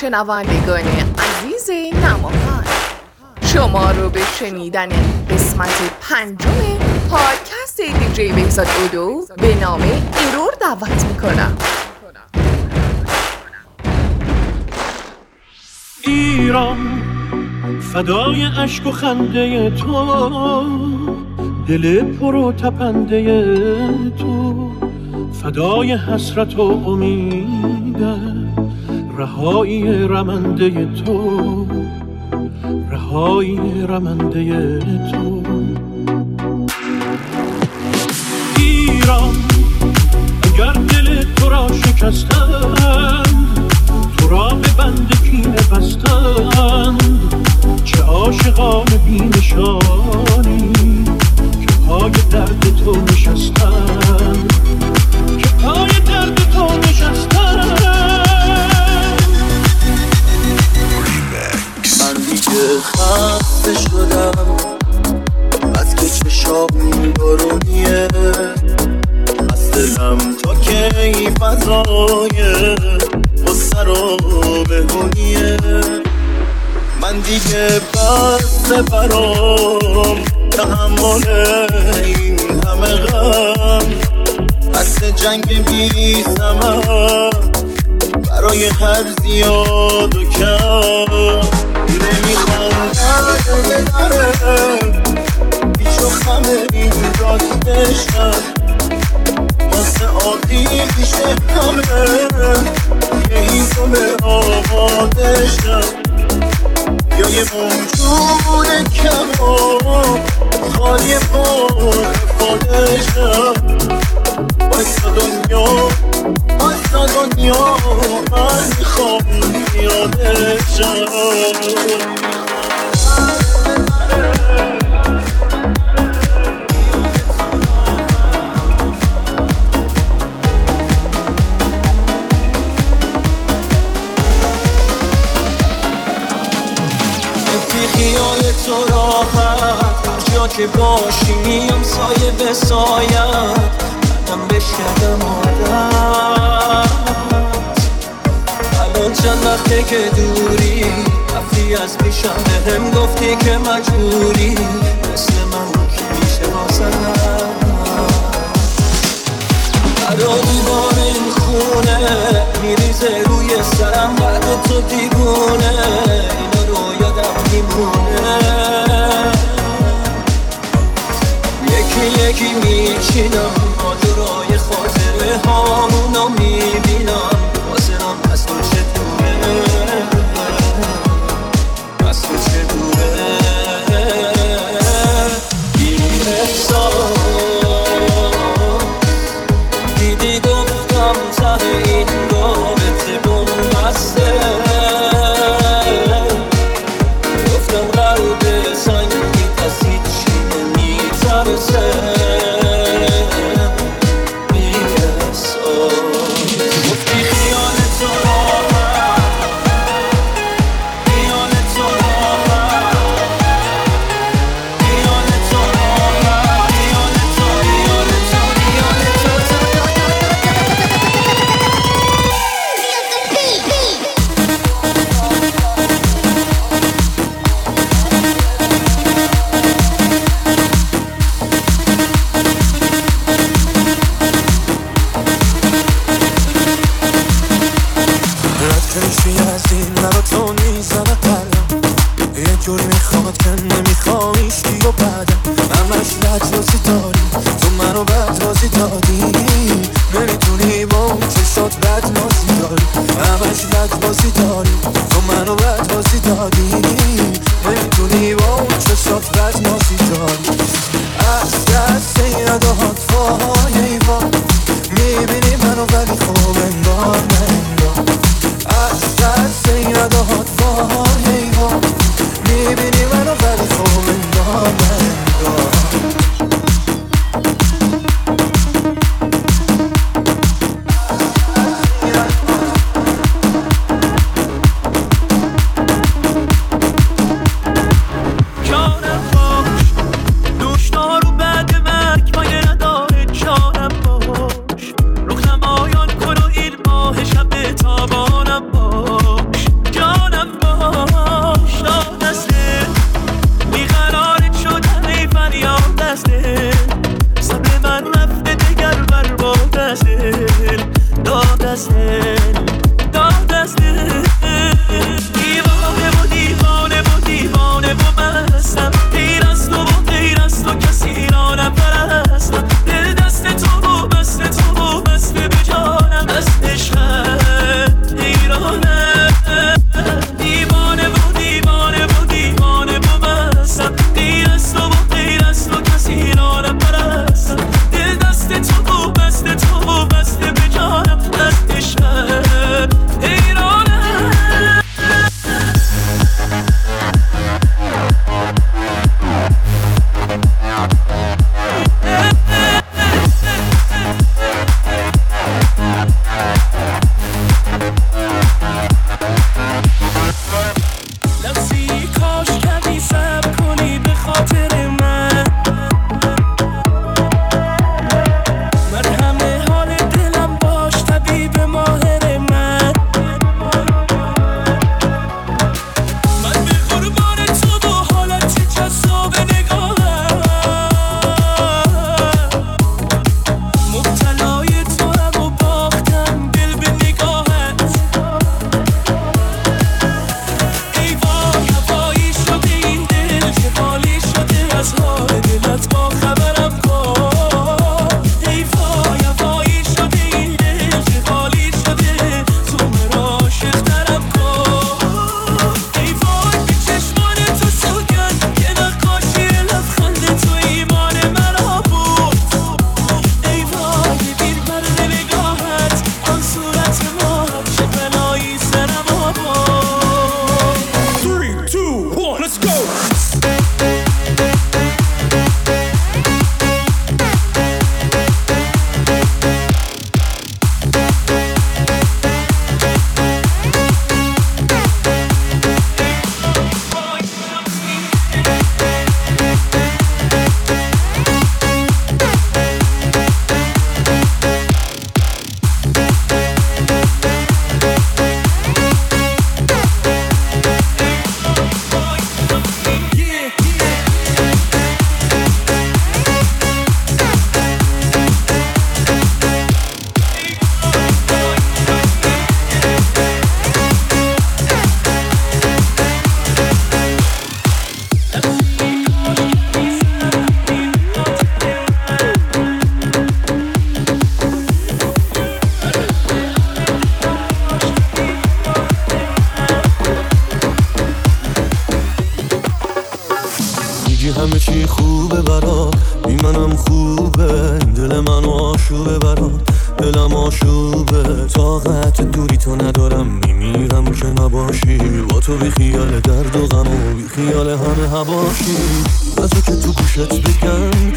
شنوندگان عزیز نماهن شما رو به شنیدن قسمت پنجم پادکست دیجی بهزاد اودو به نام ایرور دعوت می‌کنم. ایران فدای اشک و خنده تو دل پرو تپنده تو فدای حسرت و امیده رهایی رمنده تو رهایی رمنده تو. ایران اگر دل تو را شکستند تو را به بند کینه بستند جنگ بی برای هر زیاد و کم. نمی‌خوام نره نره بیش و خمه این راست بشم واسه آقی پیشه همه یه این گمه آمادشم یا یه موجود کم خالی پر فادشم بایستا دنیا بایستا دنیا من می‌خوام یادشم خیال تو راحت هر جا که باشی میام سایه به سایت. به شدم عادت الان چند وقته که دوری؟ رفتی از پیشم به هم گفتی که مجبوری. مثل من که میشه واسم. برا دیوان این خونه میریزه روی سرم بعد تو دیگونه اینا رو یادم میمونه. یکی یکی میچینم. ماجرای خاطره هامونو می‌بینم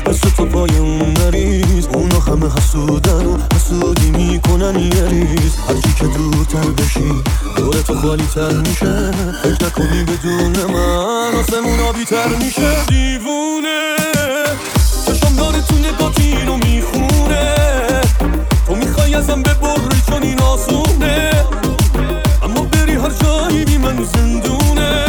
آسون تو پای اون مریض. اونا همه حسودن و حسودی می‌کنن یه ریز. هرچی که دورتر بشی دور تو خالی تر میشه. فکر نکنی بدون من آسمون آبی تر میشه. دیوونه. چشم داره تو نگاه رو می‌خونه. تو می‌خوای ازم ببری چون این آسونه. اما بری هر جایی بی من زندونه.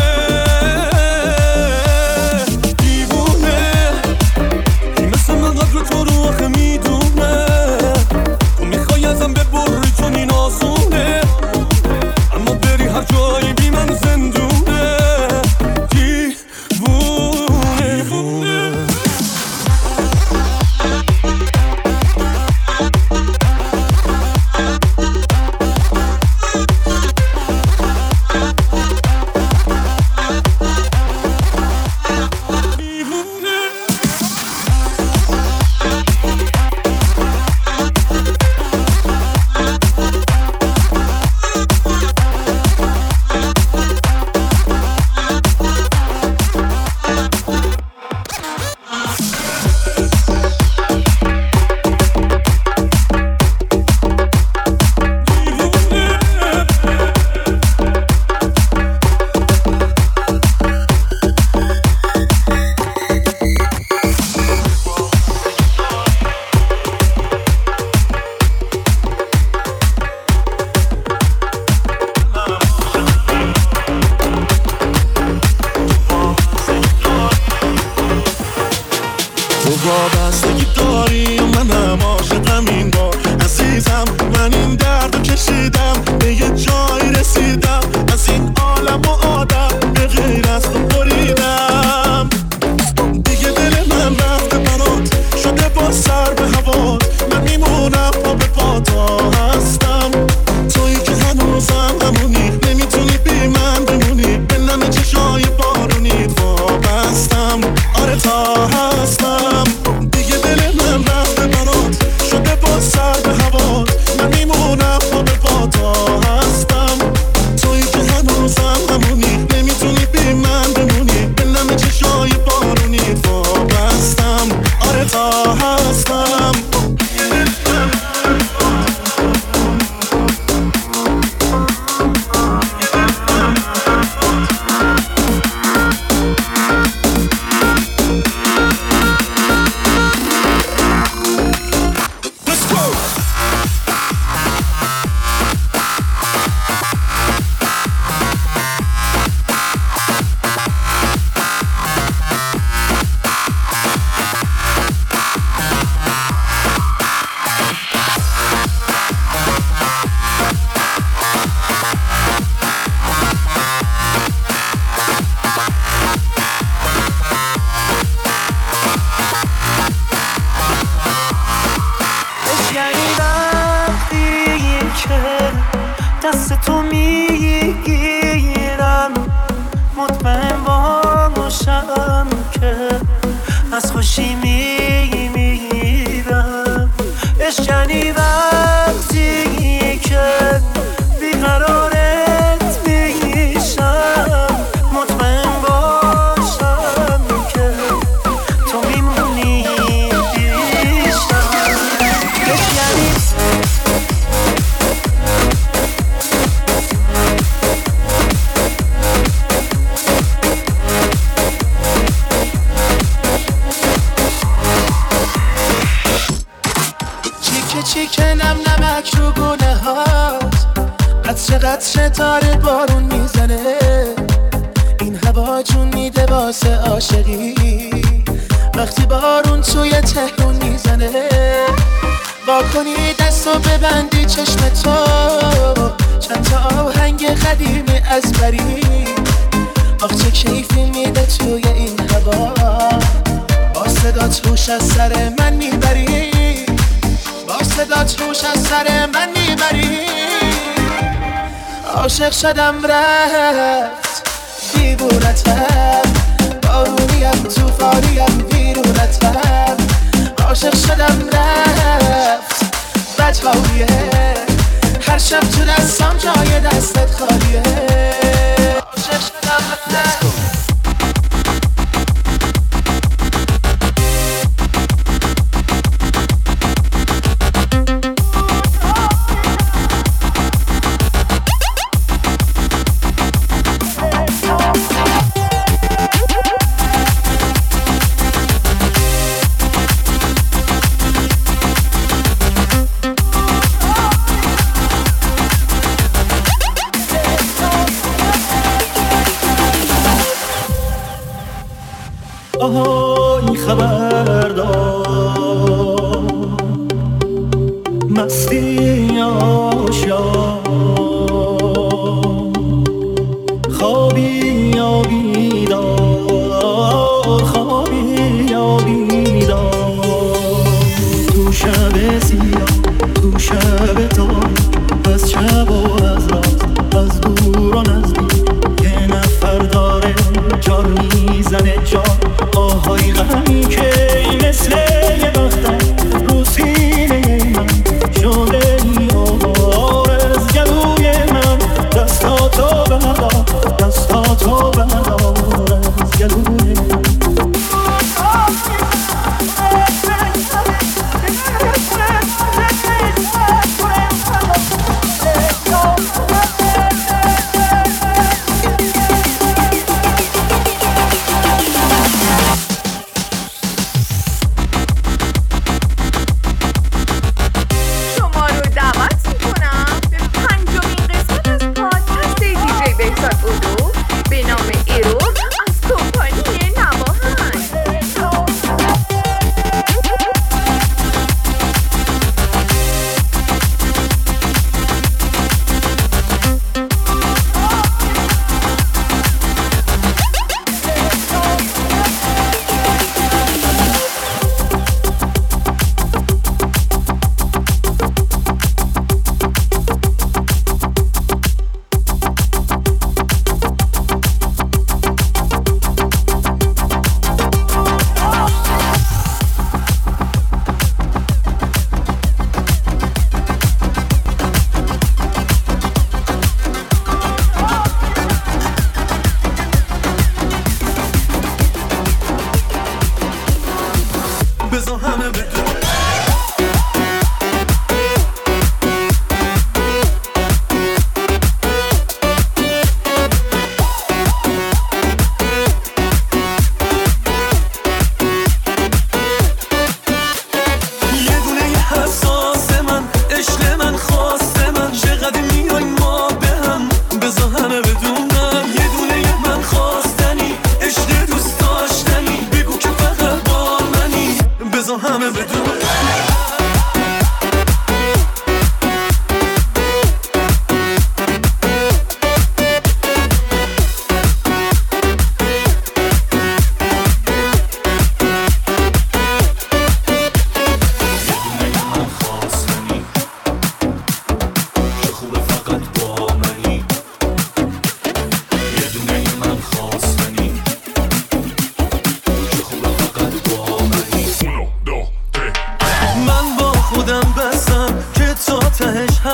تهدون می‌زنه. با کنی دستو ببندی چشم تو. چند تا آهنگ قدیمی از بری. آخ چه کیفی میده توی این هوا. با صدا توش از سر من می‌بری. با صدا توش از سر من می‌بری. عاشق شدم رفت. دیوونتم بارونیم توفانیم جای دستت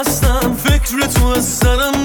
هستم فکر تو از سرم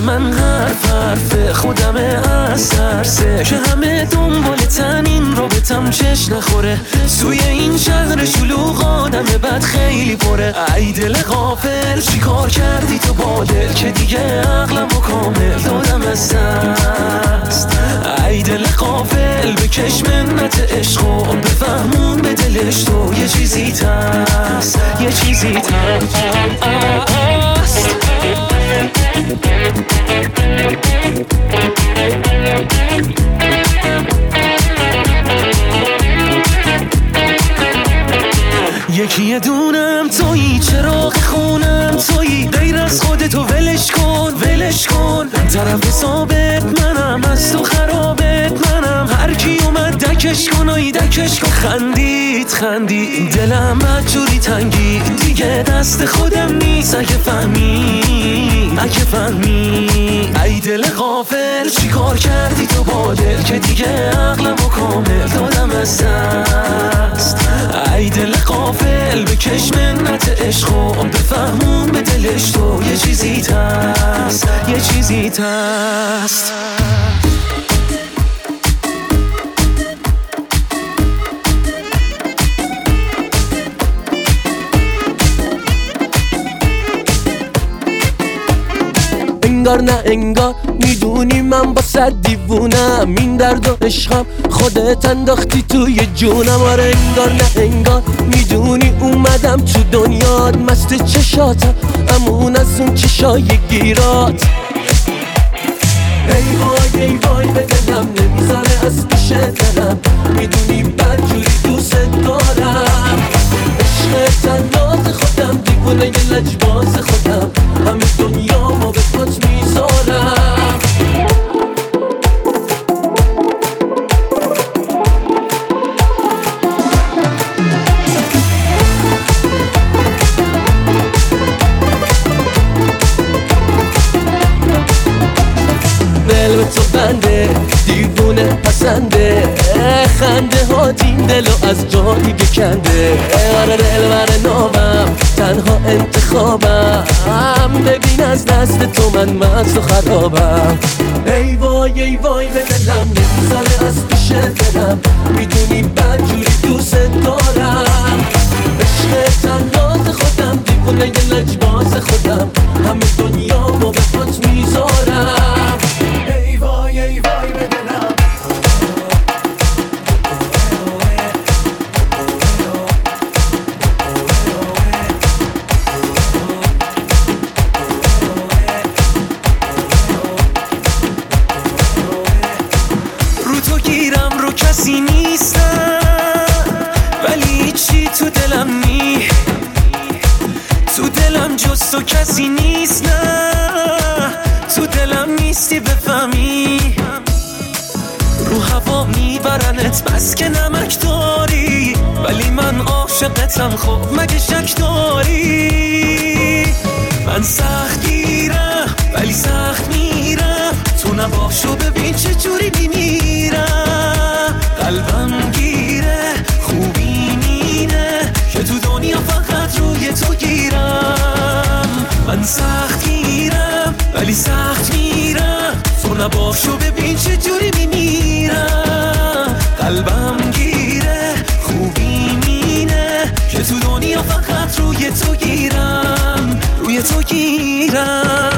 من حرف حرف خودم از سرسه که همه دنبال تنین رابطم چش نخوره. توی این شهر شلوغ آدم بد خیلی پره. ای دل غافل چیکار کردی تو با دل؟ که دیگه عقلم و کامل دادم از دست. ای دل غافل بکش منت عشق و بفهمون به دلش تو یه چیزی تست یه چیزی تست Thank یکی دونم تویی چراغ خونم تویی. غیر از خودتو ولش کن ولش کن. طرف ثابت منم از تو خرابت منم. هر کی اومد دکش کن و دکش کن. خندید خندید. دلم جوری تنگی دیگه دست خودم نیست. اگه فهمی اگه فهمی ای دل غافل چیکار کردی تو با دل؟ که دیگه عقلم و کامل دادم از دست. ای دل غافل بکش منت عشق و بفهمون به دلش تو یه چیزی تست یه چیزی تست انگار نه انگار می‌دونی من با صد دیوونم این درد و عشقم خودت انداختی توی جونم. آره انگار نه انگار می‌دونی اومدم تو دنیات. مست چشاتم امون از اون چشای گیرات. ای وای ای وای به دلم نمی‌ذاره از پیش دلم. می‌دونی بدجوری دوست دارم. تنات خودم دیوونه یه لجباز خودم همه دنیا ما به پات می‌ذارم دل به تو بنده دیوونه پسنده این دلو از جایی بکنده. آره دل بر نامم تنها انتخابم. ببین از دست تو من مست و خرابم. ای وای ای وای به دلم نمی‌ذاره از پیش دلم می‌دونی بدجوری دوست دارم. عشق تنات خودم دیوونه لجباز خودم. همه دنیا ما به پات می‌ذارم. تو کسی نیست نه. تو دلم نیستی بفهمی. رو هوا میبرنت بس که نمک داری. ولی من عاشقتم خب مگه شک داری؟ من سخت گیرم ولی سخت میرم. تو نباشو ببین چه جوری میمیرم. قلبم گیره خوبی مینه که تو دنیا فقط روی تو گیرم. من سخت گیرم ولی سخت میرم. تو نباشو ببین چه جوری میمیرم. قلبم گیره خوبی مینه که تو دنیا فقط روی تو گیرم روی تو گیرم.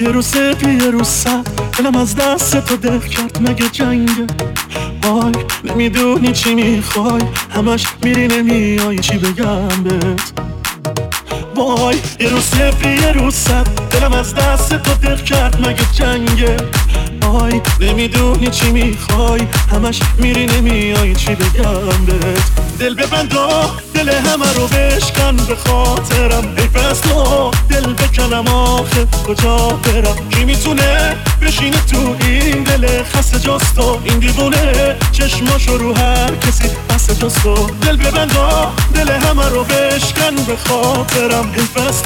یه رو صفر یه رو صد دلم از دست تو دل کرد مگه جنگه وای نمی‌دونی چی می‌خوای. همش میری نمیای چی بگم بهت. وای یه رو صفر یه رو صد دلم از دست تو دل کرد مگه جنگه های نمی‌دونی چی می‌خوای. همش میری نمیای چی بگم بهت. دل ببندا دل همه رو بشکن به خاطرم. ای پس دل بکنم آخه کجا برم؟ کی می‌تونه بشینه تو این دل خسته جستو این دیوونه چشماشو رو هر کسی بس جستو دل ببندا دل همه رو بشکن به خاطرم. ای پس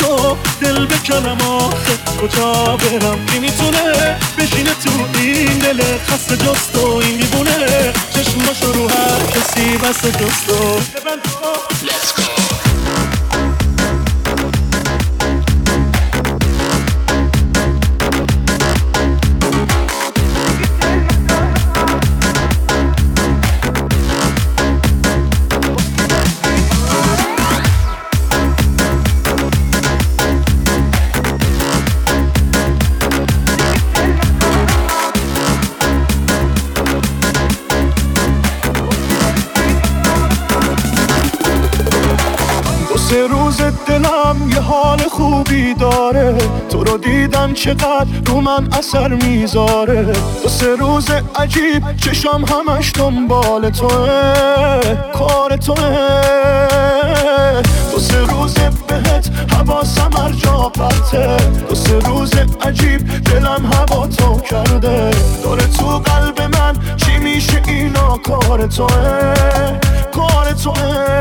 دل بکنم آخه کجا برم؟ کی می‌تونه بشینه تو این دل خسته جستو این دیوونه چشماشو رو هر کسی بس جستو Let's go دیدم چقدر رو من اثر می‌ذاره؟ تو سه روز عجیب چشم همش دنبال توه کار توه. تو سه روز بهت حواسم هر جا پرته. دو سه روز عجیب دلم هوا تو کرده. داره تو قلب من چی میشه اینا؟ کار توه کار توه.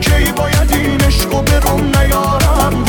کی باید این عشقو برون نیارم